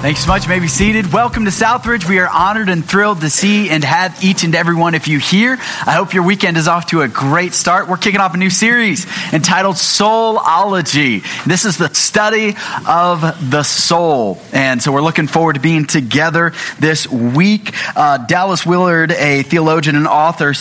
Thanks so much. May be seated. Welcome to Southridge. We are honored and thrilled to see and have each and every one of you here. I hope your weekend is off to a great start. We're kicking off a new series entitled Soulology. This is the study of the soul. And so we're looking forward to being together this week. Uh, Dallas Willard, a theologian and author,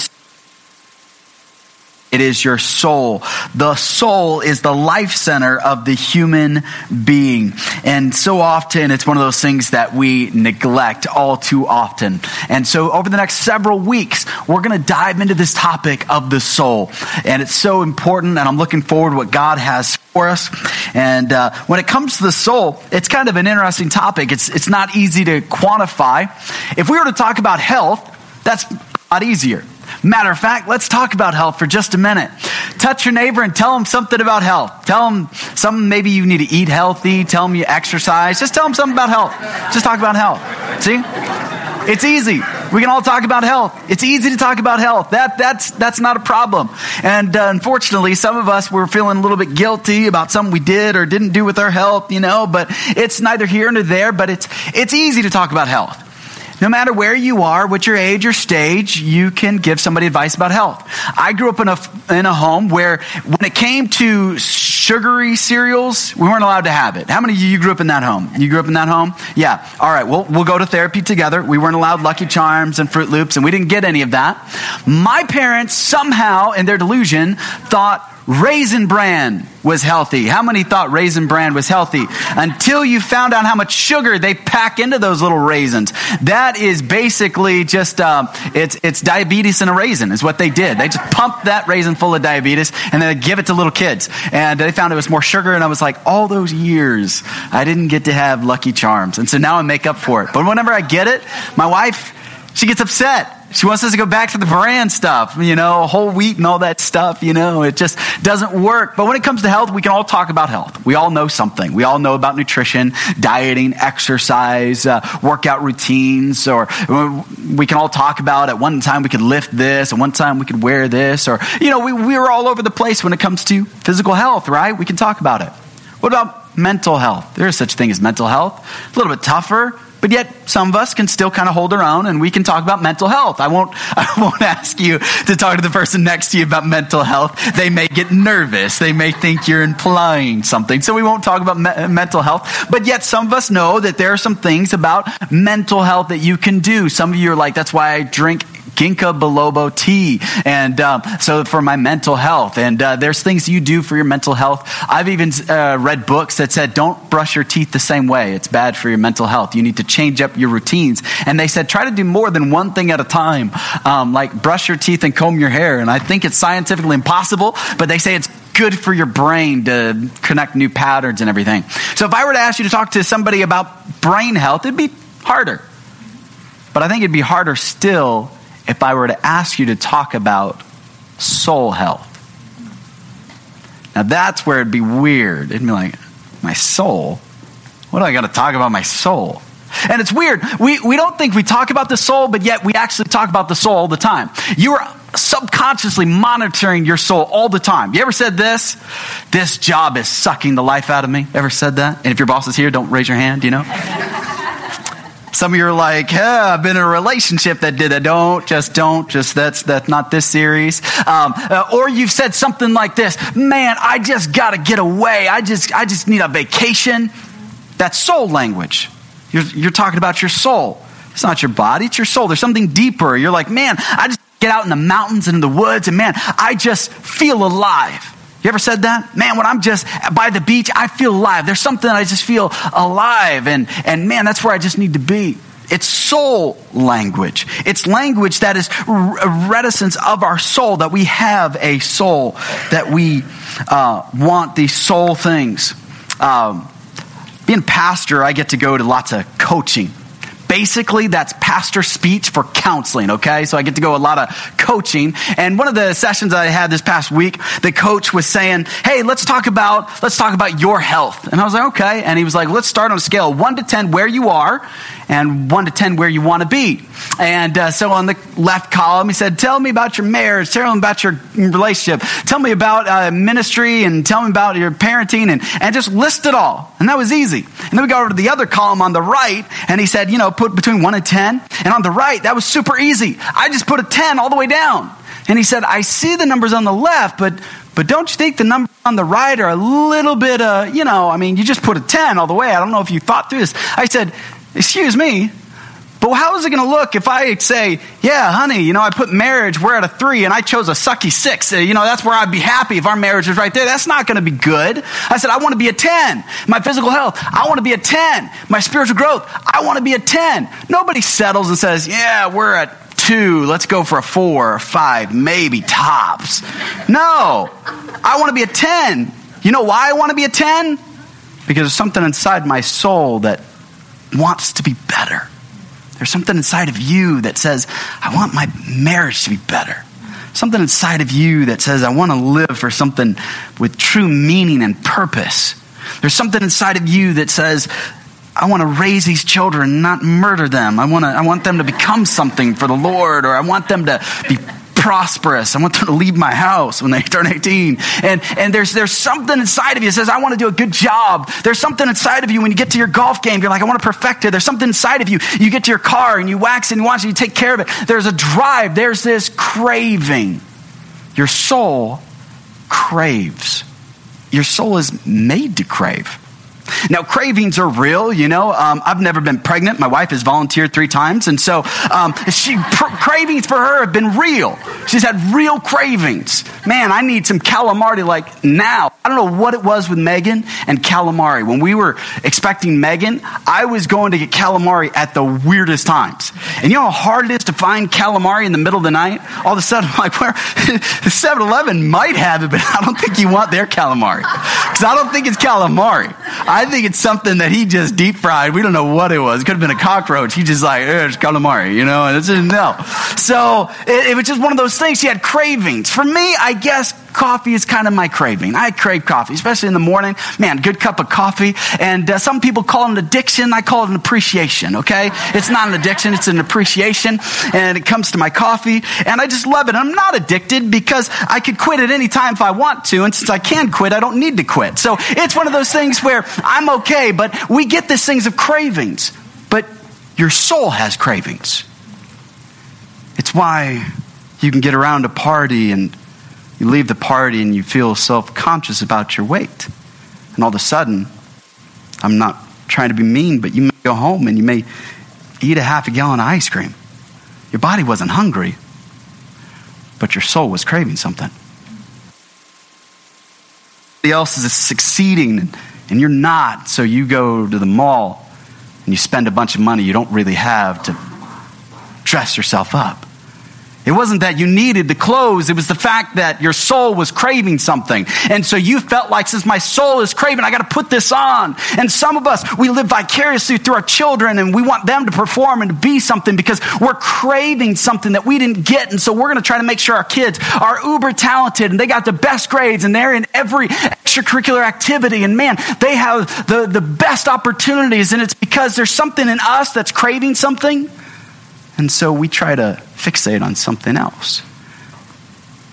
it is your soul. The soul is the life center of the human being. And so often it's one of those things that we neglect all too often. And so over the next several weeks, we're going to dive into this topic of the soul. And it's so important and I'm looking forward to what God has for us. And uh, when it comes to the soul, it's kind of an interesting topic. It's, it's not easy to quantify. If we were to talk about health, that's a lot easier. Matter of fact, let's talk about health for just a minute. Touch your neighbor and tell them something about health. Tell them something maybe you need to eat healthy. Tell them you exercise. Just tell them something about health. Just talk about health. See? It's easy. We can all talk about health. It's easy to talk about health. That, that's, that's not a problem. And uh, unfortunately, some of us were feeling a little bit guilty about something we did or didn't do with our health, you know, but it's neither here nor there, but it's, it's easy to talk about health. No matter where you are, what your age or stage, you can give somebody advice about health. I grew up in a, in a home where when it came to sugary cereals, we weren't allowed to have it. How many of you grew up in that home? You grew up in that home? Yeah. All right. Well, we'll go to therapy together. We weren't allowed Lucky Charms and Froot Loops, and we didn't get any of that. My parents somehow, in their delusion, thought Raisin Bran was healthy. How many thought Raisin Bran was healthy? Until you found out how much sugar they pack into those little raisins. That is basically just, um, it's, it's diabetes in a raisin is what they did. They just pumped that raisin full of diabetes and then they give it to little kids. And they found it was more sugar and I was like, all those years, I didn't get to have Lucky Charms. And so now I make up for it. But whenever I get it, my wife, she gets upset she wants us to go back to the brand stuff, you know, whole wheat and all that stuff, you know, it just doesn't work. But when it comes to health, we can all talk about health. We all know something. We all know about nutrition, dieting, exercise, uh, workout routines, or we can all talk about at one time we could lift this, at one time we could wear this, or, you know, we, we're all over the place when it comes to physical health, right? We can talk about it. What about mental health? There is such a thing as mental health. A little bit tougher but yet, some of us can still kind of hold our own and we can talk about mental health. I won't, I won't ask you to talk to the person next to you about mental health. They may get nervous. They may think you're implying something. So we won't talk about me- mental health. But yet, some of us know that there are some things about mental health that you can do. Some of you are like, that's why I drink ginkgo biloba tea, and um, so for my mental health. And uh, there's things you do for your mental health. I've even uh, read books that said don't brush your teeth the same way. It's bad for your mental health. You need to change up your routines. And they said try to do more than one thing at a time, um, like brush your teeth and comb your hair. And I think it's scientifically impossible, but they say it's good for your brain to connect new patterns and everything. So if I were to ask you to talk to somebody about brain health, it'd be harder. But I think it'd be harder still if I were to ask you to talk about soul health. Now that's where it'd be weird. It'd be like, my soul? What do I got to talk about my soul? And it's weird. We, we don't think we talk about the soul, but yet we actually talk about the soul all the time. You are subconsciously monitoring your soul all the time. You ever said this? This job is sucking the life out of me. Ever said that? And if your boss is here, don't raise your hand, you know? Some of you are like, yeah, I've been in a relationship that did that. Don't, just don't, just that's, that's not this series. Um, uh, or you've said something like this, man, I just got to get away. I just, I just need a vacation. That's soul language. You're, you're talking about your soul. It's not your body, it's your soul. There's something deeper. You're like, man, I just get out in the mountains and in the woods and man, I just feel alive. You ever said that? Man, when I'm just by the beach, I feel alive. There's something I just feel alive. And, and man, that's where I just need to be. It's soul language. It's language that is a reticence of our soul, that we have a soul, that we uh, want these soul things. Um, being pastor, I get to go to lots of coaching Basically, that's pastor speech for counseling, okay? So I get to go a lot of coaching. And one of the sessions I had this past week, the coach was saying, Hey, let's talk about, let's talk about your health. And I was like, okay. And he was like, let's start on a scale one to 10 where you are and 1 to 10 where you want to be. And uh, so on the left column, he said, Tell me about your marriage, tell me about your relationship, tell me about uh, ministry, and tell me about your parenting, and, and just list it all. And that was easy. And then we go over to the other column on the right, and he said, You know, put between 1 and 10. And on the right, that was super easy. I just put a 10 all the way down. And he said, I see the numbers on the left, but but don't you think the numbers on the right are a little bit, uh, you know, I mean, you just put a 10 all the way. I don't know if you thought through this. I said, Excuse me, but how is it going to look if I say, yeah, honey, you know, I put marriage, we're at a three, and I chose a sucky six. Uh, you know, that's where I'd be happy if our marriage was right there. That's not going to be good. I said, I want to be a 10. My physical health, I want to be a 10. My spiritual growth, I want to be a 10. Nobody settles and says, yeah, we're at two, let's go for a four or five, maybe tops. No, I want to be a 10. You know why I want to be a 10? Because there's something inside my soul that wants to be better. There's something inside of you that says, I want my marriage to be better. Something inside of you that says, I want to live for something with true meaning and purpose. There's something inside of you that says, I want to raise these children, not murder them. I want, to, I want them to become something for the Lord, or I want them to be prosperous. I want them to leave my house when they turn 18. And, and there's, there's something inside of you that says, I want to do a good job. There's something inside of you when you get to your golf game, you're like, I want to perfect it. There's something inside of you. You get to your car and you wax and you wash and you take care of it. There's a drive. There's this craving. Your soul craves. Your soul is made to crave. Now, cravings are real, you know. Um, I've never been pregnant. My wife has volunteered three times. And so um, she, pr- cravings for her have been real. She's had real cravings. Man, I need some calamari like now. I don't know what it was with Megan and calamari. When we were expecting Megan, I was going to get calamari at the weirdest times. And you know how hard it is to find calamari in the middle of the night? All of a sudden, I'm like, where? 7 Eleven might have it, but I don't think you want their calamari. Because I don't think it's calamari. I think it's something that he just deep fried. We don't know what it was. It could have been a cockroach. He just like, eh, it's calamari, you know, and it's no. So it, it was just one of those things. He had cravings. For me, I guess coffee is kind of my craving. I crave coffee, especially in the morning. Man, good cup of coffee. And uh, some people call it an addiction. I call it an appreciation, okay? It's not an addiction, it's an appreciation. And it comes to my coffee. And I just love it. I'm not addicted because I could quit at any time if I want to. And since I can quit, I don't need to quit. So it's one of those things where I'm okay, but we get these things of cravings. But your soul has cravings. It's why you can get around a party and you leave the party and you feel self conscious about your weight. And all of a sudden, I'm not trying to be mean, but you may go home and you may eat a half a gallon of ice cream. Your body wasn't hungry, but your soul was craving something. Somebody else is succeeding and you're not, so you go to the mall and you spend a bunch of money you don't really have to dress yourself up. It wasn't that you needed the clothes. It was the fact that your soul was craving something. And so you felt like, since my soul is craving, I got to put this on. And some of us, we live vicariously through our children and we want them to perform and to be something because we're craving something that we didn't get. And so we're going to try to make sure our kids are uber talented and they got the best grades and they're in every extracurricular activity. And man, they have the, the best opportunities. And it's because there's something in us that's craving something. And so we try to fixate on something else.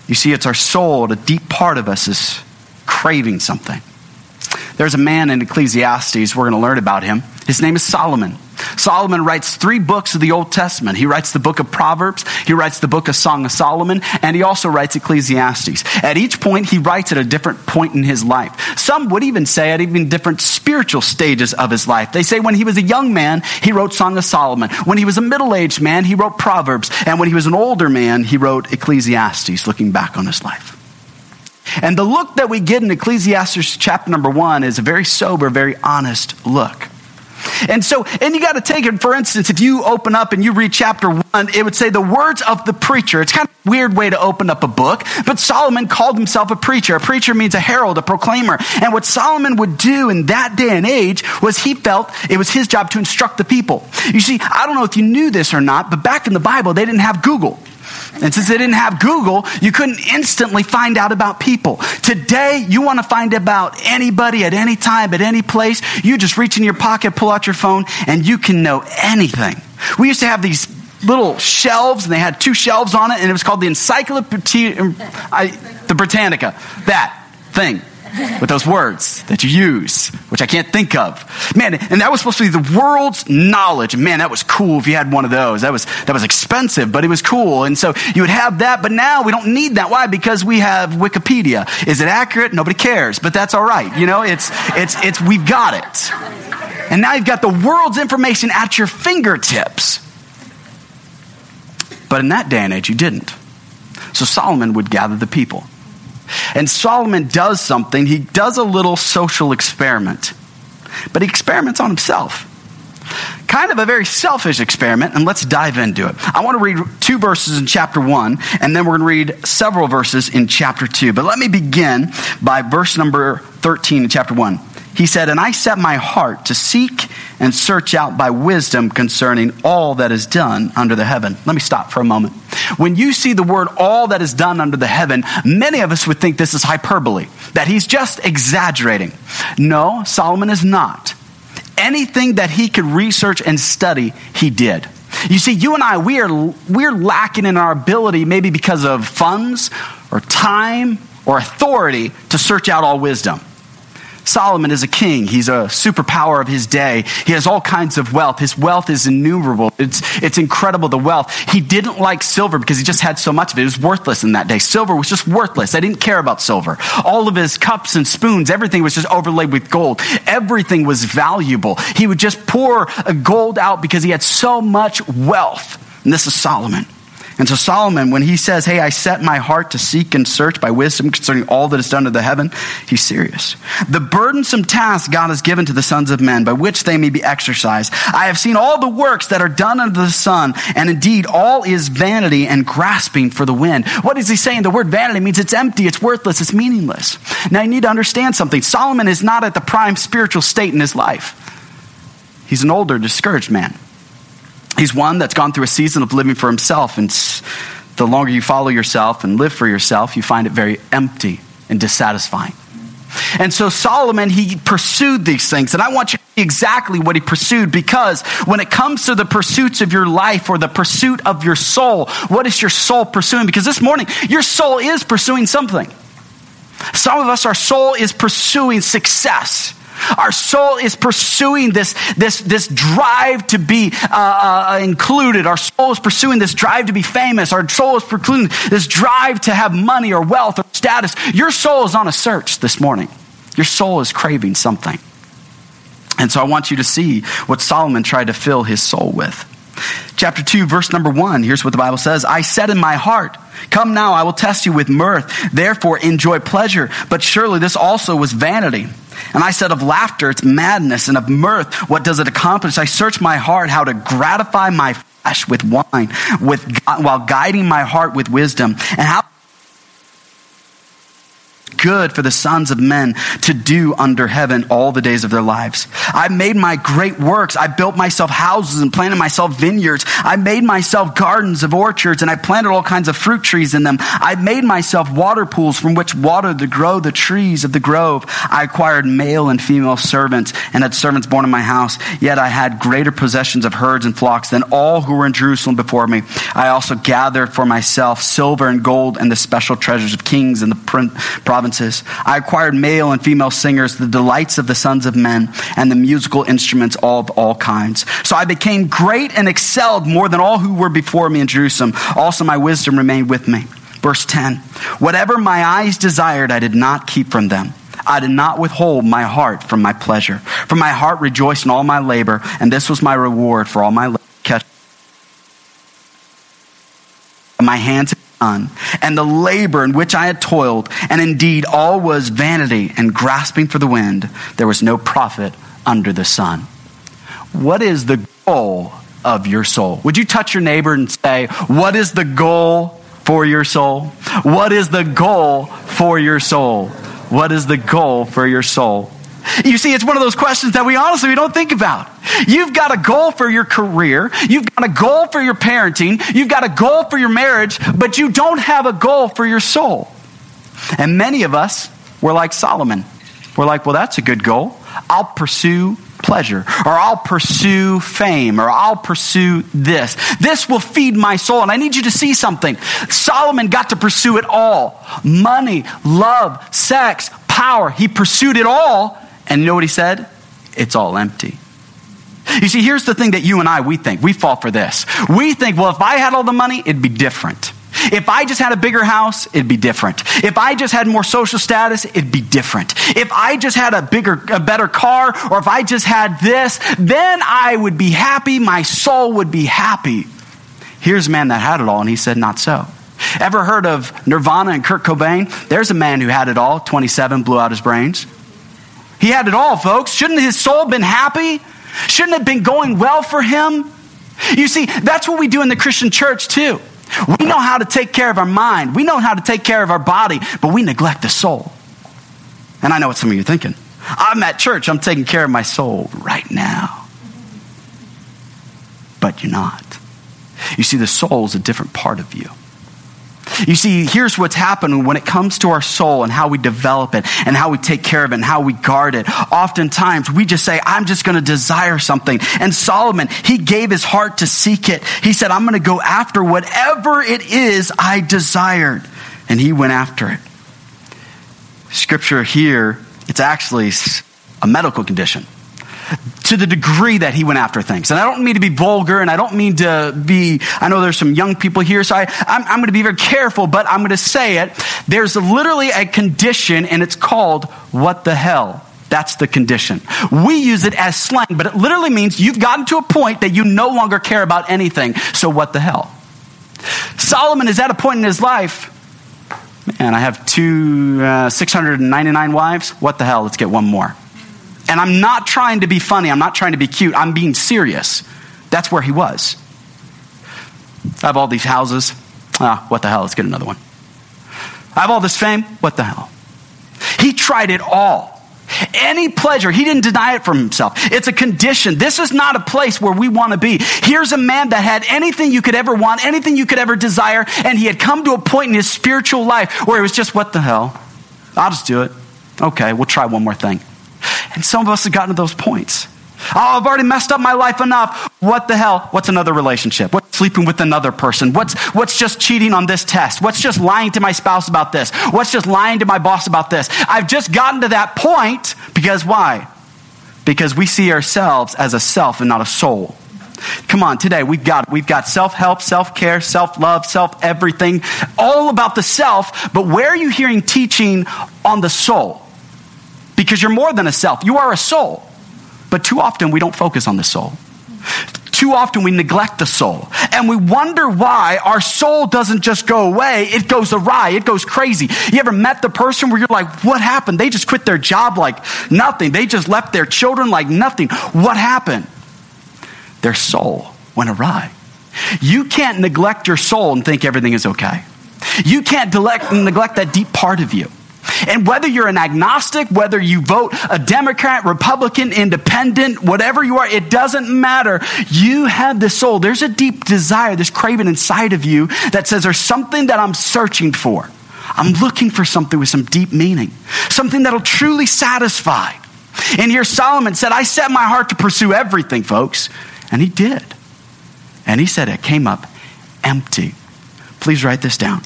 You see, it's our soul, the deep part of us is craving something. There's a man in Ecclesiastes, we're going to learn about him. His name is Solomon. Solomon writes three books of the Old Testament. He writes the book of Proverbs, he writes the book of Song of Solomon, and he also writes Ecclesiastes. At each point, he writes at a different point in his life. Some would even say at even different spiritual stages of his life. They say when he was a young man, he wrote Song of Solomon. When he was a middle aged man, he wrote Proverbs. And when he was an older man, he wrote Ecclesiastes, looking back on his life. And the look that we get in Ecclesiastes chapter number one is a very sober, very honest look. And so, and you got to take it, for instance, if you open up and you read chapter one, it would say the words of the preacher. It's kind of weird way to open up a book, but Solomon called himself a preacher. A preacher means a herald, a proclaimer. And what Solomon would do in that day and age was he felt it was his job to instruct the people. You see, I don't know if you knew this or not, but back in the Bible, they didn't have Google. And since they didn't have Google, you couldn't instantly find out about people. Today, you want to find about anybody at any time, at any place, you just reach in your pocket, pull out your phone, and you can know anything. We used to have these little shelves, and they had two shelves on it, and it was called the Encyclopedia, the Britannica. That thing with those words that you use, which I can't think of. Man, and that was supposed to be the world's knowledge. Man, that was cool if you had one of those. That was, that was expensive, but it was cool. And so you would have that, but now we don't need that. Why? Because we have Wikipedia. Is it accurate? Nobody cares, but that's all right. You know, it's, it's, it's, we've got it. And now you've got the world's information at your fingertips. But in that day and age, you didn't. So Solomon would gather the people. And Solomon does something. He does a little social experiment, but he experiments on himself. Kind of a very selfish experiment, and let's dive into it. I want to read two verses in chapter one, and then we're going to read several verses in chapter two. But let me begin by verse number 13 in chapter one. He said, And I set my heart to seek and search out by wisdom concerning all that is done under the heaven. Let me stop for a moment. When you see the word all that is done under the heaven, many of us would think this is hyperbole, that he's just exaggerating. No, Solomon is not. Anything that he could research and study, he did. You see, you and I, we are, we're lacking in our ability, maybe because of funds or time or authority, to search out all wisdom. Solomon is a king. He's a superpower of his day. He has all kinds of wealth. His wealth is innumerable. It's, it's incredible, the wealth. He didn't like silver because he just had so much of it. It was worthless in that day. Silver was just worthless. They didn't care about silver. All of his cups and spoons, everything was just overlaid with gold. Everything was valuable. He would just pour gold out because he had so much wealth. And this is Solomon. And so Solomon, when he says, Hey, I set my heart to seek and search by wisdom concerning all that is done under the heaven, he's serious. The burdensome task God has given to the sons of men by which they may be exercised. I have seen all the works that are done under the sun, and indeed all is vanity and grasping for the wind. What is he saying? The word vanity means it's empty, it's worthless, it's meaningless. Now you need to understand something. Solomon is not at the prime spiritual state in his life. He's an older, discouraged man. He's one that's gone through a season of living for himself. And the longer you follow yourself and live for yourself, you find it very empty and dissatisfying. And so Solomon, he pursued these things. And I want you to see exactly what he pursued because when it comes to the pursuits of your life or the pursuit of your soul, what is your soul pursuing? Because this morning, your soul is pursuing something. Some of us, our soul is pursuing success. Our soul is pursuing this, this, this drive to be uh, uh, included. Our soul is pursuing this drive to be famous. Our soul is pursuing this drive to have money or wealth or status. Your soul is on a search this morning. Your soul is craving something. And so I want you to see what Solomon tried to fill his soul with. Chapter 2, verse number 1, here's what the Bible says I said in my heart, Come now, I will test you with mirth. Therefore, enjoy pleasure. But surely this also was vanity. And I said, Of laughter, it's madness, and of mirth, what does it accomplish? I search my heart how to gratify my flesh with wine, with, while guiding my heart with wisdom, and how good for the sons of men to do under heaven all the days of their lives. I made my great works. I built myself houses and planted myself vineyards. I made myself gardens of orchards and I planted all kinds of fruit trees in them. I made myself water pools from which water to grow the trees of the grove. I acquired male and female servants and had servants born in my house. Yet I had greater possessions of herds and flocks than all who were in Jerusalem before me. I also gathered for myself silver and gold and the special treasures of kings and the provinces provinces. I acquired male and female singers, the delights of the sons of men, and the musical instruments of all kinds. So I became great and excelled more than all who were before me in Jerusalem. Also, my wisdom remained with me. Verse 10 Whatever my eyes desired, I did not keep from them. I did not withhold my heart from my pleasure. For my heart rejoiced in all my labor, and this was my reward for all my labor. My hands and the labor in which I had toiled, and indeed all was vanity and grasping for the wind. There was no profit under the sun. What is the goal of your soul? Would you touch your neighbor and say, What is the goal for your soul? What is the goal for your soul? What is the goal for your soul? You see, it's one of those questions that we honestly we don't think about. You've got a goal for your career. You've got a goal for your parenting. You've got a goal for your marriage, but you don't have a goal for your soul. And many of us, we're like Solomon. We're like, well, that's a good goal. I'll pursue pleasure, or I'll pursue fame, or I'll pursue this. This will feed my soul. And I need you to see something. Solomon got to pursue it all money, love, sex, power. He pursued it all. And you know what he said? It's all empty. You see, here's the thing that you and I, we think. We fall for this. We think, well, if I had all the money, it'd be different. If I just had a bigger house, it'd be different. If I just had more social status, it'd be different. If I just had a bigger, a better car, or if I just had this, then I would be happy. My soul would be happy. Here's a man that had it all, and he said, not so. Ever heard of Nirvana and Kurt Cobain? There's a man who had it all, 27, blew out his brains. He had it all, folks. Shouldn't his soul been happy? Shouldn't it have been going well for him? You see, that's what we do in the Christian church too. We know how to take care of our mind, we know how to take care of our body, but we neglect the soul. And I know what some of you are thinking. I'm at church, I'm taking care of my soul right now. But you're not. You see, the soul is a different part of you. You see, here's what's happening when it comes to our soul and how we develop it and how we take care of it and how we guard it. Oftentimes we just say, I'm just going to desire something. And Solomon, he gave his heart to seek it. He said, I'm going to go after whatever it is I desired. And he went after it. Scripture here, it's actually a medical condition to the degree that he went after things. And I don't mean to be vulgar and I don't mean to be, I know there's some young people here, so I, I'm, I'm going to be very careful, but I'm going to say it. There's literally a condition and it's called what the hell. That's the condition. We use it as slang, but it literally means you've gotten to a point that you no longer care about anything. So what the hell? Solomon is at a point in his life. Man, I have two, uh, 699 wives. What the hell? Let's get one more. And I'm not trying to be funny. I'm not trying to be cute. I'm being serious. That's where he was. I have all these houses. Ah, what the hell? Let's get another one. I have all this fame. What the hell? He tried it all. Any pleasure, he didn't deny it from himself. It's a condition. This is not a place where we want to be. Here's a man that had anything you could ever want, anything you could ever desire, and he had come to a point in his spiritual life where it was just, what the hell? I'll just do it. Okay, we'll try one more thing. And some of us have gotten to those points. Oh, I've already messed up my life enough. What the hell? What's another relationship? What's sleeping with another person? What's, what's just cheating on this test? What's just lying to my spouse about this? What's just lying to my boss about this? I've just gotten to that point because why? Because we see ourselves as a self and not a soul. Come on, today we've got we've got self-help, self-care, self-love, self-everything, all about the self, but where are you hearing teaching on the soul? Because you're more than a self. You are a soul. But too often we don't focus on the soul. Too often we neglect the soul. And we wonder why our soul doesn't just go away, it goes awry, it goes crazy. You ever met the person where you're like, what happened? They just quit their job like nothing. They just left their children like nothing. What happened? Their soul went awry. You can't neglect your soul and think everything is okay. You can't neglect, that deep part of you. And whether you're an agnostic, whether you vote a Democrat, Republican, independent, whatever you are, it doesn't matter. You have this soul. There's a deep desire, this craving inside of you that says there's something that I'm searching for. I'm looking for something with some deep meaning, something that'll truly satisfy. And here Solomon said, I set my heart to pursue everything, folks. And he did. And he said it came up empty. Please write this down.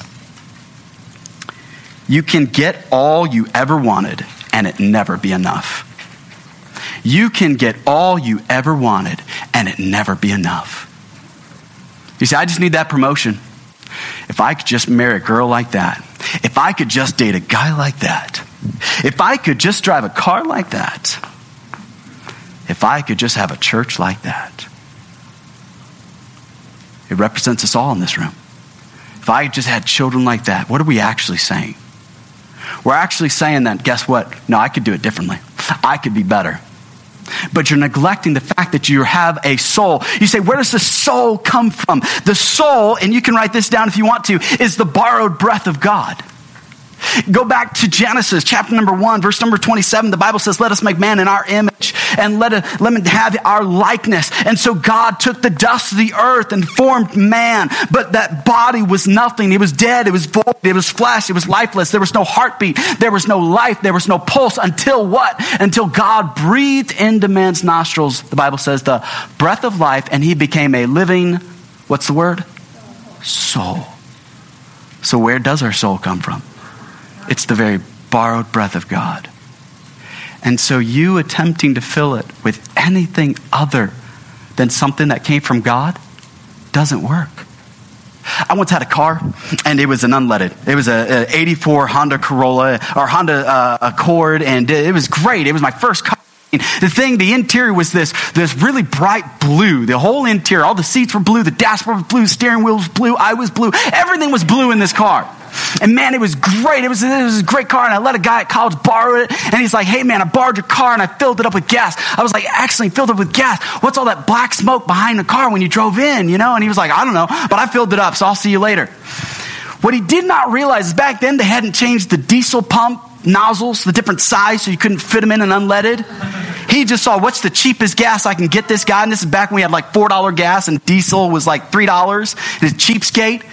You can get all you ever wanted and it never be enough. You can get all you ever wanted and it never be enough. You say, I just need that promotion. If I could just marry a girl like that, if I could just date a guy like that, if I could just drive a car like that, if I could just have a church like that. It represents us all in this room. If I just had children like that, what are we actually saying? We're actually saying that, guess what? No, I could do it differently. I could be better. But you're neglecting the fact that you have a soul. You say, where does the soul come from? The soul, and you can write this down if you want to, is the borrowed breath of God. Go back to Genesis chapter number one, verse number 27. The Bible says, let us make man in our image and let, it, let him have our likeness. And so God took the dust of the earth and formed man, but that body was nothing. It was dead. It was void. It was flesh. It was lifeless. There was no heartbeat. There was no life. There was no pulse until what? Until God breathed into man's nostrils, the Bible says, the breath of life, and he became a living, what's the word? Soul. So, where does our soul come from? It's the very borrowed breath of God. And so, you attempting to fill it with anything other than something that came from God doesn't work. I once had a car, and it was an unleaded. It was a, 84 Honda Corolla or Honda uh, Accord, and it was great. It was my first car. The thing, the interior was this, this really bright blue. The whole interior, all the seats were blue, the dashboard was blue, steering wheel was blue, I was blue. Everything was blue in this car. And man, it was great. It was, it was a great car. And I let a guy at college borrow it. And he's like, hey man, I borrowed your car and I filled it up with gas. I was like, excellent, filled it up with gas. What's all that black smoke behind the car when you drove in, you know? And he was like, I don't know, but I filled it up, so I'll see you later. What he did not realize is back then they hadn't changed the diesel pump nozzles, the different size, so you couldn't fit them in an unleaded. He just saw what's the cheapest gas I can get this guy. And this is back when we had like $4 gas and diesel was like $3. His cheapskate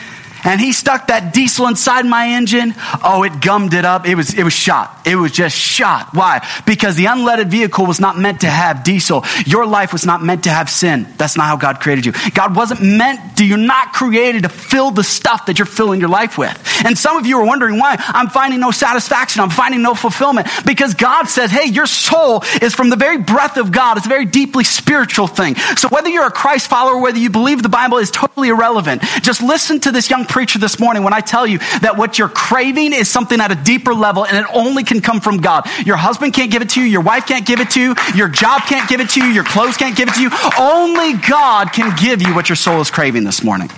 and he stuck that diesel inside my engine. Oh, it gummed it up. It was, it was shot. It was just shot. Why? Because the unleaded vehicle was not meant to have diesel. Your life was not meant to have sin. That's not how God created you. God wasn't meant to, you're not created to fill the stuff that you're filling your life with. And some of you are wondering why I'm finding no satisfaction. I'm finding no fulfillment because God says, hey, your soul is from the very breath of God. It's a very deeply spiritual thing. So whether you're a Christ follower, whether you believe the Bible is totally irrelevant, just listen to this young preacher this morning when I tell you that what you're craving is something at a deeper level and it only can come from God. Your husband can't give it to you. Your wife can't give it to you. Your job can't give it to you. Your clothes can't give it to you. Only God can give you what your soul is craving this morning.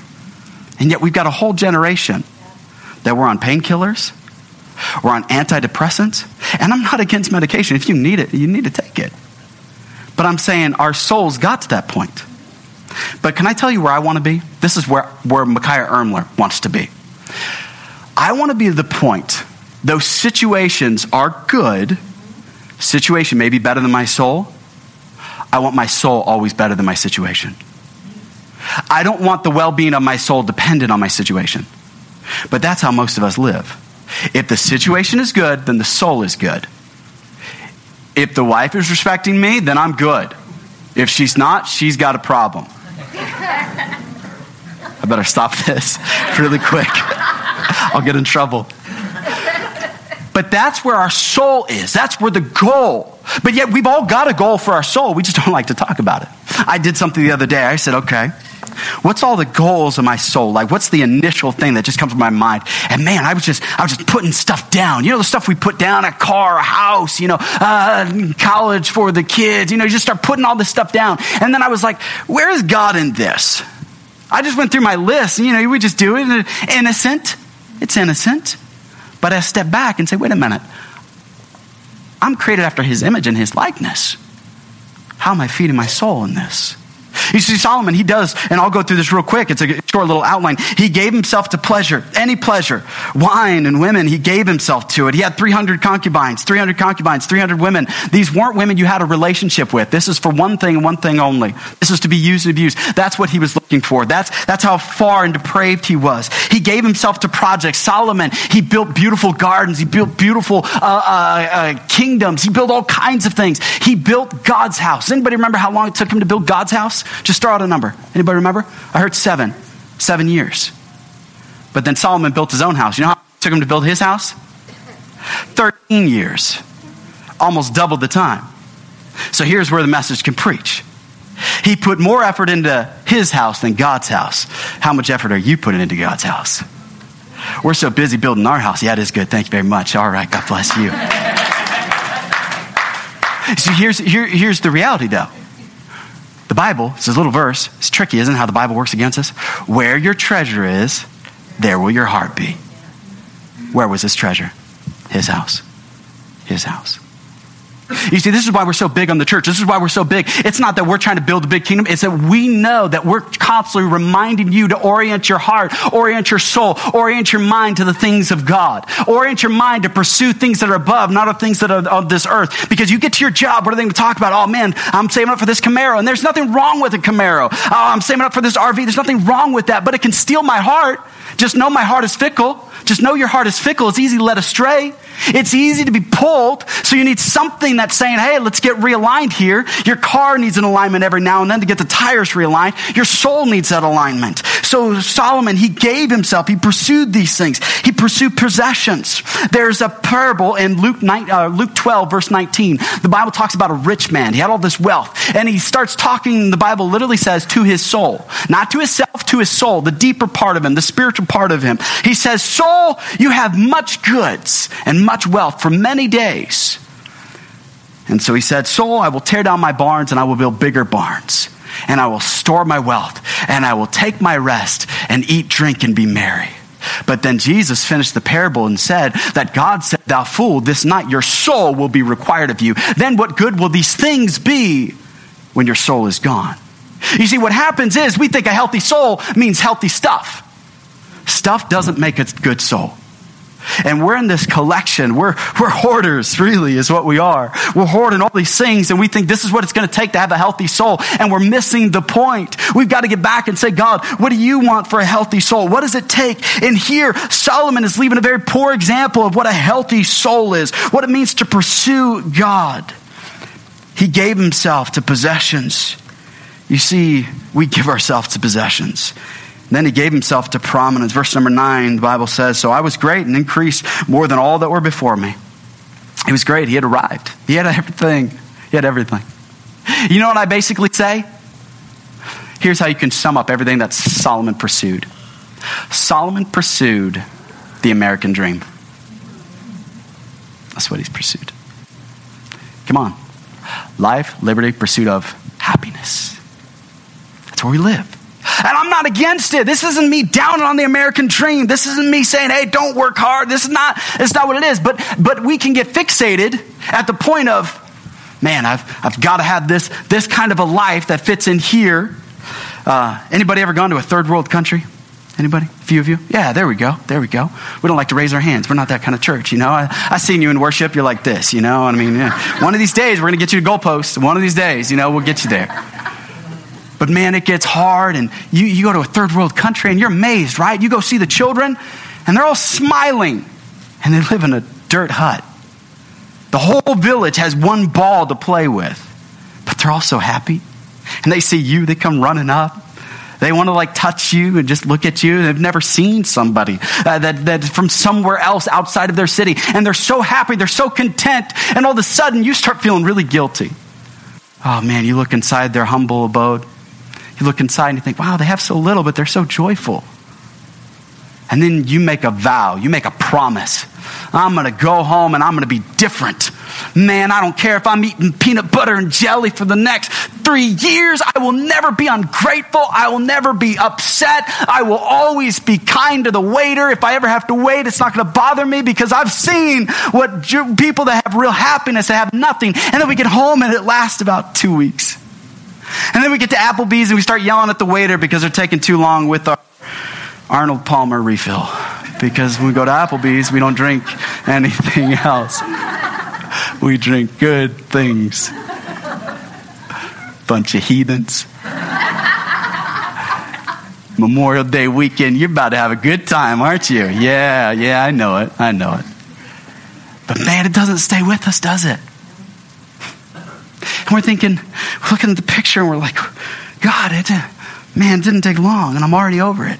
And yet we've got a whole generation that we're on painkillers, we're on antidepressants. And I'm not against medication. If you need it, you need to take it. But I'm saying our souls got to that point. But can I tell you where I want to be? This is where, where Micaiah Ermler wants to be. I want to be the point. Those situations are good. Situation may be better than my soul. I want my soul always better than my situation. I don't want the well being of my soul dependent on my situation. But that's how most of us live. If the situation is good, then the soul is good. If the wife is respecting me, then I'm good. If she's not, she's got a problem. I better stop this really quick. I'll get in trouble. But that's where our soul is. That's where the goal. But yet we've all got a goal for our soul. We just don't like to talk about it. I did something the other day. I said, okay, what's all the goals of my soul? Like, what's the initial thing that just comes to my mind? And man, I was just, I was just putting stuff down. You know, the stuff we put down, a car, a house, you know, uh, college for the kids. You know, you just start putting all this stuff down. And then I was like, where is God in this? I just went through my list. And, you know, we just do it. Innocent. It's innocent. But I step back and say, wait a minute. I'm created after his image and his likeness. How am I feeding my soul in this? You see, Solomon, he does, and I'll go through this real quick. It's a short little outline. He gave himself to pleasure, any pleasure, wine and women. He gave himself to it. He had 300 concubines, 300 concubines, 300 women. These weren't women you had a relationship with. This is for one thing and one thing only. This is to be used and abused. That's what he was looking for. That's, that's how far and depraved he was. He gave himself to projects. Solomon, he built beautiful gardens. He built beautiful uh, uh, uh, kingdoms. He built all kinds of things. He built God's house. Anybody remember how long it took him to build God's house? Just throw out a number. Anybody remember? I heard seven. Seven years. But then Solomon built his own house. You know how it took him to build his house? 13 years. Almost double the time. So here's where the message can preach. He put more effort into his house than God's house. How much effort are you putting into God's house? We're so busy building our house. Yeah, it is good. Thank you very much. All right. God bless you. See, here's, here, here's the reality, though. The Bible, it's a little verse. It's tricky, isn't it, how the Bible works against us? Where your treasure is, there will your heart be. Where was his treasure? His house. His house. You see, this is why we're so big on the church. This is why we're so big. It's not that we're trying to build a big kingdom. It's that we know that we're constantly reminding you to orient your heart, orient your soul, orient your mind to the things of God. Orient your mind to pursue things that are above, not of things that are of this earth. Because you get to your job, what are they going to talk about? Oh man, I'm saving up for this Camaro. And there's nothing wrong with a Camaro. Oh, I'm saving up for this RV. There's nothing wrong with that, but it can steal my heart. Just know my heart is fickle. Just know your heart is fickle. It's easy to let astray. It's easy to be pulled. So you need something that's saying, hey, let's get realigned here. Your car needs an alignment every now and then to get the tires realigned. Your soul needs that alignment. So Solomon, he gave himself, he pursued these things. He pursued possessions. There's a parable in Luke, 9, uh, Luke 12, verse 19. The Bible talks about a rich man. He had all this wealth. And he starts talking, the Bible literally says, to his soul. Not to himself, to his soul, the deeper part of him, the spiritual part of him. He says, Soul, you have much goods and much wealth for many days. And so he said, Soul, I will tear down my barns and I will build bigger barns. And I will store my wealth and I will take my rest and eat, drink, and be merry. But then Jesus finished the parable and said that God said, Thou fool, this night your soul will be required of you. Then what good will these things be when your soul is gone? You see, what happens is we think a healthy soul means healthy stuff. Stuff doesn't make a good soul. And we're in this collection. We're, we're hoarders, really, is what we are. We're hoarding all these things, and we think this is what it's going to take to have a healthy soul. And we're missing the point. We've got to get back and say, God, what do you want for a healthy soul? What does it take? And here, Solomon is leaving a very poor example of what a healthy soul is, what it means to pursue God. He gave himself to possessions. You see, we give ourselves to possessions. Then he gave himself to prominence. Verse number nine, the Bible says, So I was great and increased more than all that were before me. He was great. He had arrived. He had everything. He had everything. You know what I basically say? Here's how you can sum up everything that Solomon pursued Solomon pursued the American dream. That's what he's pursued. Come on. Life, liberty, pursuit of happiness. That's where we live. And I'm not against it. This isn't me down on the American dream. This isn't me saying, hey, don't work hard. This is not, it's not what it is. But, but we can get fixated at the point of, man, I've, I've got to have this, this kind of a life that fits in here. Uh, anybody ever gone to a third world country? Anybody? A few of you? Yeah, there we go. There we go. We don't like to raise our hands. We're not that kind of church, you know. I, I seen you in worship. You're like this, you know. I mean, yeah. one of these days we're going to get you to goalposts. One of these days, you know, we'll get you there. But man, it gets hard, and you, you go to a third world country and you're amazed, right? You go see the children, and they're all smiling, and they live in a dirt hut. The whole village has one ball to play with, but they're all so happy. And they see you, they come running up. They want to like touch you and just look at you. They've never seen somebody uh, that, that's from somewhere else outside of their city. And they're so happy, they're so content. And all of a sudden, you start feeling really guilty. Oh man, you look inside their humble abode. You look inside and you think, wow, they have so little, but they're so joyful. And then you make a vow, you make a promise. I'm going to go home and I'm going to be different. Man, I don't care if I'm eating peanut butter and jelly for the next three years. I will never be ungrateful. I will never be upset. I will always be kind to the waiter. If I ever have to wait, it's not going to bother me because I've seen what people that have real happiness, that have nothing. And then we get home and it lasts about two weeks. And then we get to Applebee's and we start yelling at the waiter because they're taking too long with our Arnold Palmer refill. Because when we go to Applebee's, we don't drink anything else. We drink good things. Bunch of heathens. Memorial Day weekend, you're about to have a good time, aren't you? Yeah, yeah, I know it. I know it. But man, it doesn't stay with us, does it? And we're thinking, we're looking at the picture and we're like, God, it, man, it didn't take long and I'm already over it.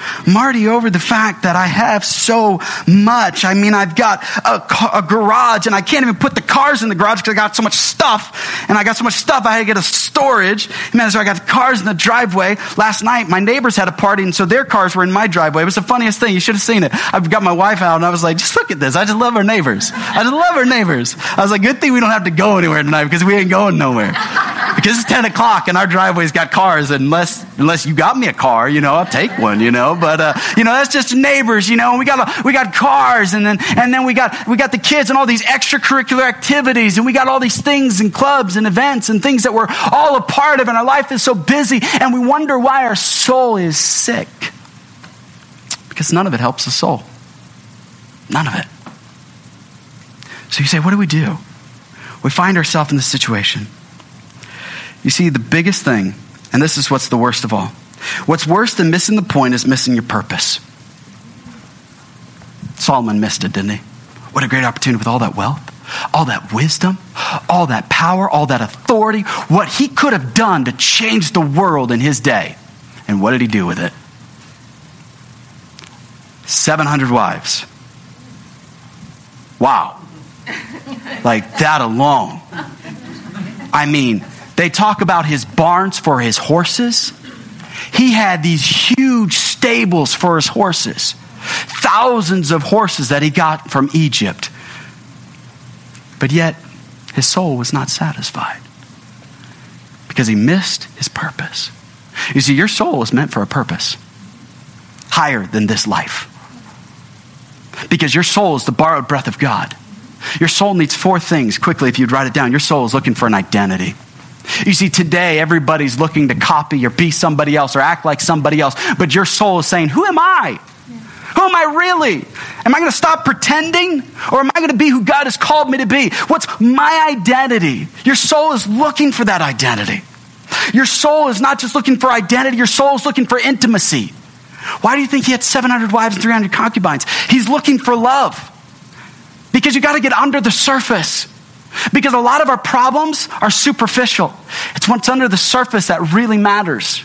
I'm over the fact that I have so much. I mean, I've got a, a garage and I can't even put the cars in the garage because I got so much stuff. And I got so much stuff, I had to get a storage. Man, so I got cars in the driveway. Last night, my neighbors had a party and so their cars were in my driveway. It was the funniest thing. You should have seen it. I've got my wife out and I was like, just look at this. I just love our neighbors. I just love our neighbors. I was like, good thing we don't have to go anywhere tonight because we ain't going nowhere. Because it's 10 o'clock and our driveway's got cars. Unless, unless you got me a car, you know, I'll take one, you know. But, uh, you know, that's just neighbors, you know. And we got, we got cars and then, and then we got, we got the kids and all these extracurricular activities and we got all these things and clubs and events and things that we're all a part of and our life is so busy and we wonder why our soul is sick. Because none of it helps the soul. None of it. So you say, what do we do? We find ourselves in this situation. You see, the biggest thing, and this is what's the worst of all, what's worse than missing the point is missing your purpose. Solomon missed it, didn't he? What a great opportunity with all that wealth, all that wisdom, all that power, all that authority, what he could have done to change the world in his day. And what did he do with it? 700 wives. Wow. Like that alone. I mean, they talk about his barns for his horses. He had these huge stables for his horses, thousands of horses that he got from Egypt. But yet, his soul was not satisfied because he missed his purpose. You see, your soul is meant for a purpose higher than this life. Because your soul is the borrowed breath of God. Your soul needs four things quickly if you'd write it down. Your soul is looking for an identity. You see, today everybody's looking to copy or be somebody else or act like somebody else, but your soul is saying, Who am I? Who am I really? Am I going to stop pretending or am I going to be who God has called me to be? What's my identity? Your soul is looking for that identity. Your soul is not just looking for identity, your soul is looking for intimacy. Why do you think he had 700 wives and 300 concubines? He's looking for love. Because you got to get under the surface. Because a lot of our problems are superficial. It's what's under the surface that really matters.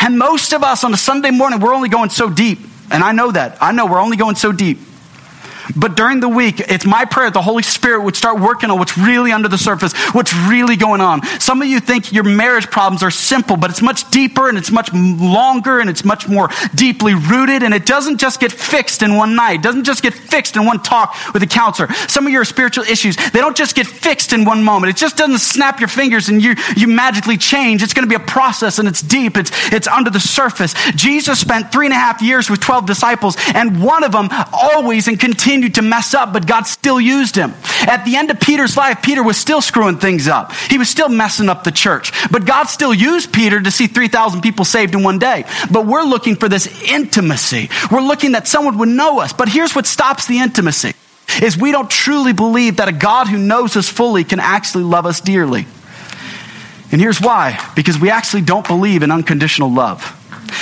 And most of us on a Sunday morning, we're only going so deep. And I know that. I know we're only going so deep. But during the week, it's my prayer the Holy Spirit would start working on what's really under the surface, what's really going on. Some of you think your marriage problems are simple, but it's much deeper and it's much longer and it's much more deeply rooted. And it doesn't just get fixed in one night. It doesn't just get fixed in one talk with a counselor. Some of your spiritual issues, they don't just get fixed in one moment. It just doesn't snap your fingers and you, you magically change. It's going to be a process and it's deep. It's, it's under the surface. Jesus spent three and a half years with 12 disciples and one of them always and continued continued to mess up, but God still used him. At the end of Peter's life, Peter was still screwing things up. He was still messing up the church. But God still used Peter to see 3,000 people saved in one day. But we're looking for this intimacy. We're looking that someone would know us. But here's what stops the intimacy is we don't truly believe that a God who knows us fully can actually love us dearly. And here's why because we actually don't believe in unconditional love.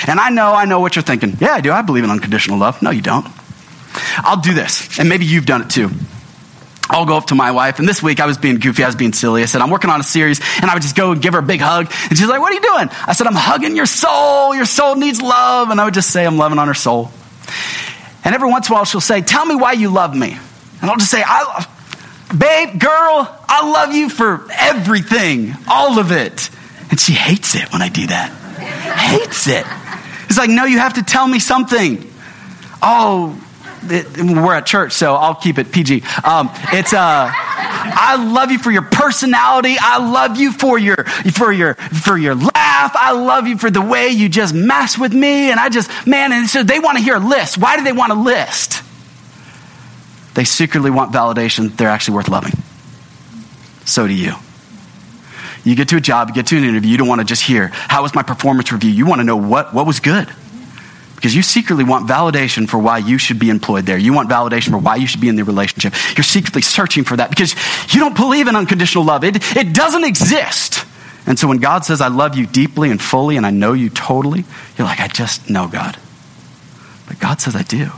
And I know, I know what you're thinking. Yeah, I do. I believe in unconditional love. No, you don't. I'll do this, and maybe you've done it too. I'll go up to my wife, and this week I was being goofy, I was being silly. I said, I'm working on a series, and I would just go and give her a big hug. And she's like, What are you doing? I said, I'm hugging your soul. Your soul needs love. And I would just say, I'm loving on her soul. And every once in a while, she'll say, Tell me why you love me. And I'll just say, I, Babe, girl, I love you for everything, all of it. And she hates it when I do that. hates it. It's like, No, you have to tell me something. Oh, we're at church, so I'll keep it PG. Um, it's uh, I love you for your personality. I love you for your for your for your laugh. I love you for the way you just mess with me. And I just man, and so they want to hear a list. Why do they want a list? They secretly want validation. They're actually worth loving. So do you. You get to a job, you get to an interview, you don't want to just hear, how was my performance review? You want to know what, what was good. Because you secretly want validation for why you should be employed there. You want validation for why you should be in the relationship. You're secretly searching for that because you don't believe in unconditional love. It, it doesn't exist. And so when God says, I love you deeply and fully and I know you totally, you're like, I just know God. But God says, I do.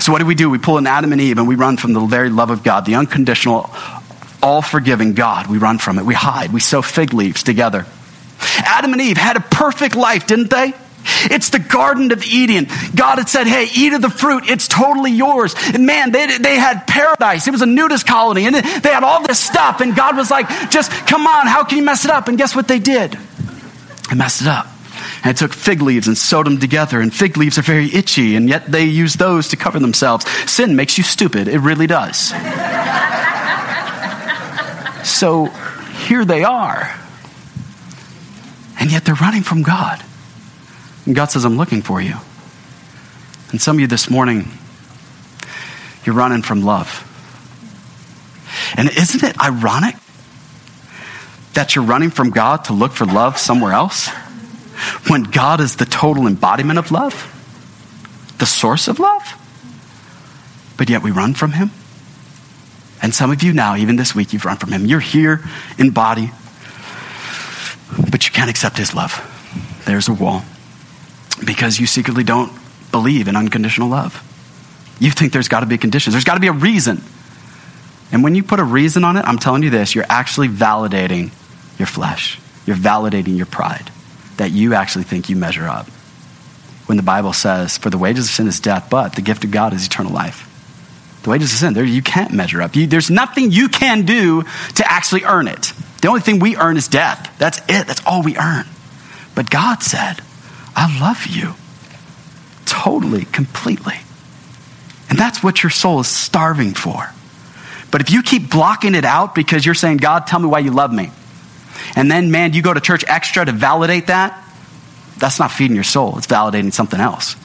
So what do we do? We pull an Adam and Eve and we run from the very love of God, the unconditional, all forgiving God. We run from it. We hide. We sow fig leaves together. Adam and Eve had a perfect life, didn't they? It's the Garden of Eden. God had said, hey, eat of the fruit. It's totally yours. And man, they, they had paradise. It was a nudist colony and they had all this stuff. And God was like, just come on, how can you mess it up? And guess what they did? They messed it up. And took fig leaves and sewed them together. And fig leaves are very itchy, and yet they use those to cover themselves. Sin makes you stupid. It really does. so here they are. And yet they're running from God. And God says, I'm looking for you. And some of you this morning, you're running from love. And isn't it ironic that you're running from God to look for love somewhere else when God is the total embodiment of love, the source of love? But yet we run from Him. And some of you now, even this week, you've run from Him. You're here in body, but you can't accept His love. There's a wall because you secretly don't believe in unconditional love. You think there's got to be conditions, there's got to be a reason. And when you put a reason on it, I'm telling you this, you're actually validating your flesh. You're validating your pride that you actually think you measure up. When the Bible says, For the wages of sin is death, but the gift of God is eternal life. The wages of sin, there, you can't measure up. You, there's nothing you can do to actually earn it. The only thing we earn is death. That's it. That's all we earn. But God said, I love you totally, completely. And that's what your soul is starving for. But if you keep blocking it out because you're saying, God, tell me why you love me, and then, man, you go to church extra to validate that, that's not feeding your soul. It's validating something else.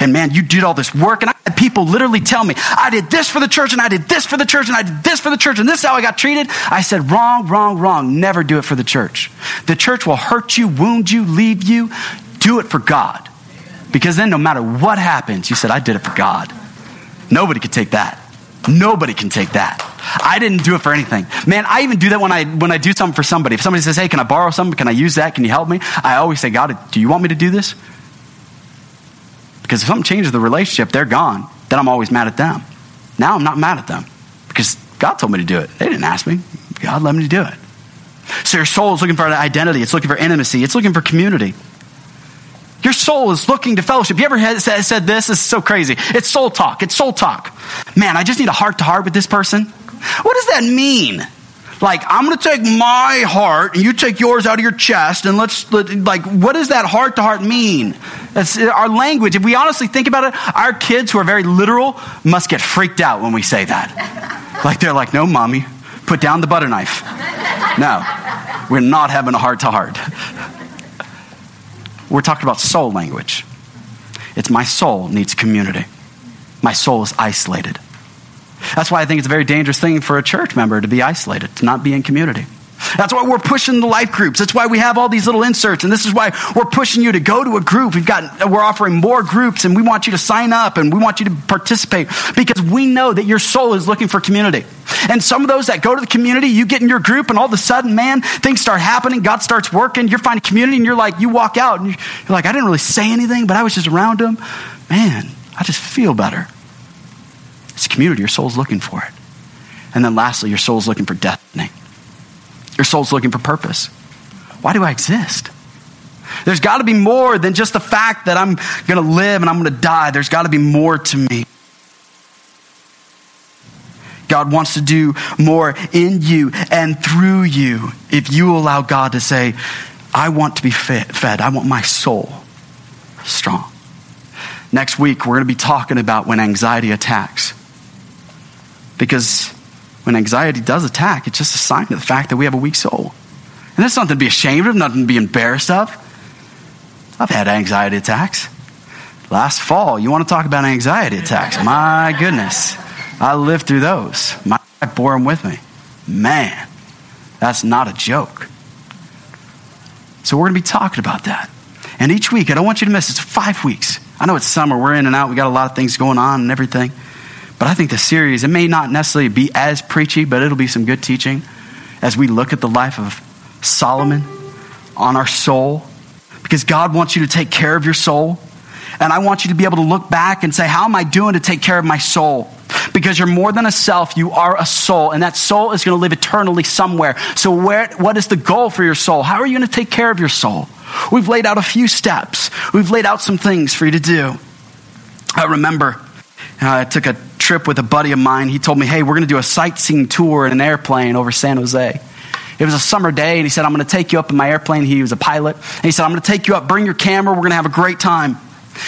And man, you did all this work, and I had people literally tell me, I did this for the church, and I did this for the church, and I did this for the church, and this is how I got treated. I said, wrong, wrong, wrong. Never do it for the church. The church will hurt you, wound you, leave you. Do it for God. Because then, no matter what happens, you said, I did it for God. Nobody could take that. Nobody can take that. I didn't do it for anything. Man, I even do that when I when I do something for somebody. If somebody says, "Hey, can I borrow something? Can I use that? Can you help me?" I always say, "God, do you want me to do this?" Because if something changes the relationship, they're gone. Then I'm always mad at them. Now I'm not mad at them because God told me to do it. They didn't ask me. God led me to do it. So your soul is looking for an identity. It's looking for intimacy. It's looking for community. Your soul is looking to fellowship. You ever had, said this? This is so crazy. It's soul talk. It's soul talk. Man, I just need a heart to heart with this person. What does that mean? Like, I'm going to take my heart and you take yours out of your chest and let's, like, what does that heart to heart mean? That's our language. If we honestly think about it, our kids who are very literal must get freaked out when we say that. Like, they're like, no, mommy, put down the butter knife. No, we're not having a heart to heart. We're talking about soul language. It's my soul needs community. My soul is isolated. That's why I think it's a very dangerous thing for a church member to be isolated, to not be in community. That's why we're pushing the life groups. That's why we have all these little inserts. And this is why we're pushing you to go to a group. We've got, we're offering more groups and we want you to sign up and we want you to participate because we know that your soul is looking for community. And some of those that go to the community, you get in your group and all of a sudden, man, things start happening. God starts working. You're finding community and you're like, you walk out and you're like, I didn't really say anything, but I was just around them. Man, I just feel better. It's community. Your soul's looking for it. And then lastly, your soul's looking for destiny. Your soul's looking for purpose. Why do I exist? There's got to be more than just the fact that I'm going to live and I'm going to die. There's got to be more to me. God wants to do more in you and through you if you allow God to say, I want to be fed. I want my soul strong. Next week, we're going to be talking about when anxiety attacks. Because when anxiety does attack, it's just a sign of the fact that we have a weak soul. And that's nothing to be ashamed of, nothing to be embarrassed of. I've had anxiety attacks. Last fall, you want to talk about anxiety attacks? My goodness. I lived through those. My wife bore them with me. Man, that's not a joke. So we're going to be talking about that. And each week, I don't want you to miss, it's five weeks. I know it's summer, we're in and out, we got a lot of things going on and everything. But I think the series, it may not necessarily be as preachy, but it'll be some good teaching as we look at the life of Solomon on our soul. Because God wants you to take care of your soul. And I want you to be able to look back and say, How am I doing to take care of my soul? Because you're more than a self, you are a soul, and that soul is going to live eternally somewhere. So, where, what is the goal for your soul? How are you going to take care of your soul? We've laid out a few steps, we've laid out some things for you to do. I remember uh, I took a trip with a buddy of mine. He told me, Hey, we're going to do a sightseeing tour in an airplane over San Jose. It was a summer day, and he said, I'm going to take you up in my airplane. He was a pilot. And he said, I'm going to take you up, bring your camera, we're going to have a great time.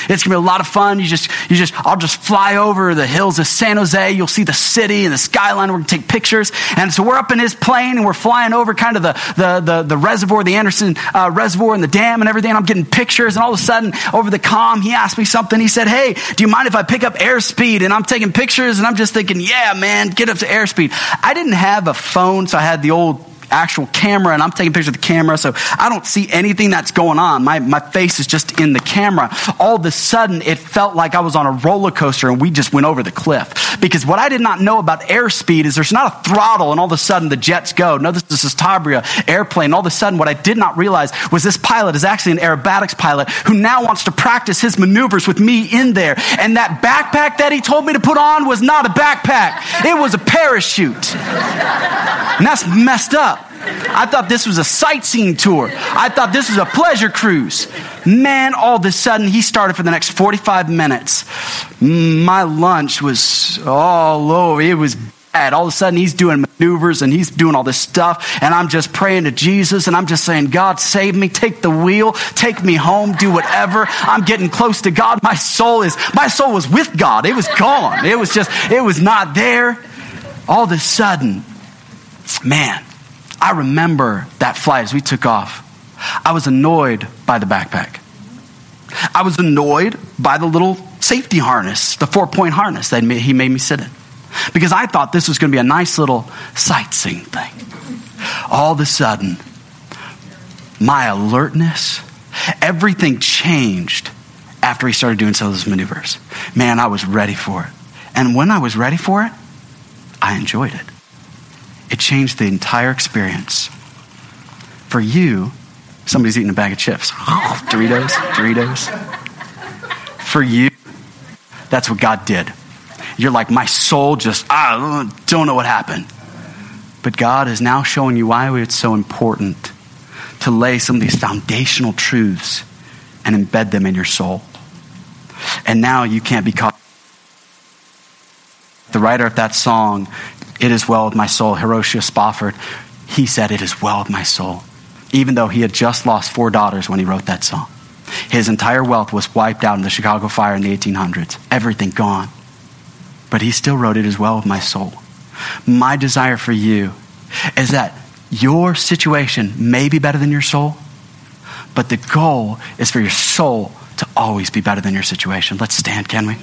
It's gonna be a lot of fun. You just, you just, I'll just fly over the hills of San Jose. You'll see the city and the skyline. We're gonna take pictures. And so we're up in his plane and we're flying over kind of the, the, the, the reservoir, the Anderson uh, reservoir and the dam and everything. And I'm getting pictures. And all of a sudden, over the com, he asked me something. He said, Hey, do you mind if I pick up airspeed? And I'm taking pictures and I'm just thinking, Yeah, man, get up to airspeed. I didn't have a phone, so I had the old actual camera and I'm taking pictures of the camera, so I don't see anything that's going on. My, my face is just in the camera. All of a sudden, it felt like I was on a roller coaster and we just went over the cliff. Because what I did not know about airspeed is there's not a throttle and all of a sudden the jets go. No, this is a Citabria airplane. All of a sudden, what I did not realize was this pilot is actually an aerobatics pilot who now wants to practice his maneuvers with me in there. And that backpack that he told me to put on was not a backpack. It was a parachute. And that's messed up. I thought this was a sightseeing tour. I thought this was a pleasure cruise. Man, all of a sudden, he started for the next 45 minutes. My lunch was all over. It was bad. All of a sudden, he's doing maneuvers and he's doing all this stuff. And I'm just praying to Jesus and I'm just saying, God, save me. Take the wheel. Take me home. Do whatever. I'm getting close to God. My soul is, my soul was with God. It was gone. It was just, it was not there. All of a sudden, man, I remember that flight as we took off. I was annoyed by the backpack. I was annoyed by the little safety harness, the four point harness that he made me sit in. Because I thought this was going to be a nice little sightseeing thing. All of a sudden, my alertness, everything changed after he started doing some of those maneuvers. Man, I was ready for it. And when I was ready for it, I enjoyed it. It changed the entire experience. For you, somebody's eating a bag of chips. Doritos, Doritos. For you, that's what God did. You're like, my soul just, I don't know what happened. But God is now showing you why it's so important to lay some of these foundational truths and embed them in your soul. And now you can't be caught. The writer of that song it is well with my soul. Horatio Spafford, he said, It is well with my soul. Even though he had just lost four daughters when he wrote that song. His entire wealth was wiped out in the Chicago fire in the 1800s. Everything gone. But he still wrote, It is well with my soul. My desire for you is that your situation may be better than your soul, but the goal is for your soul to always be better than your situation. Let's stand, can we?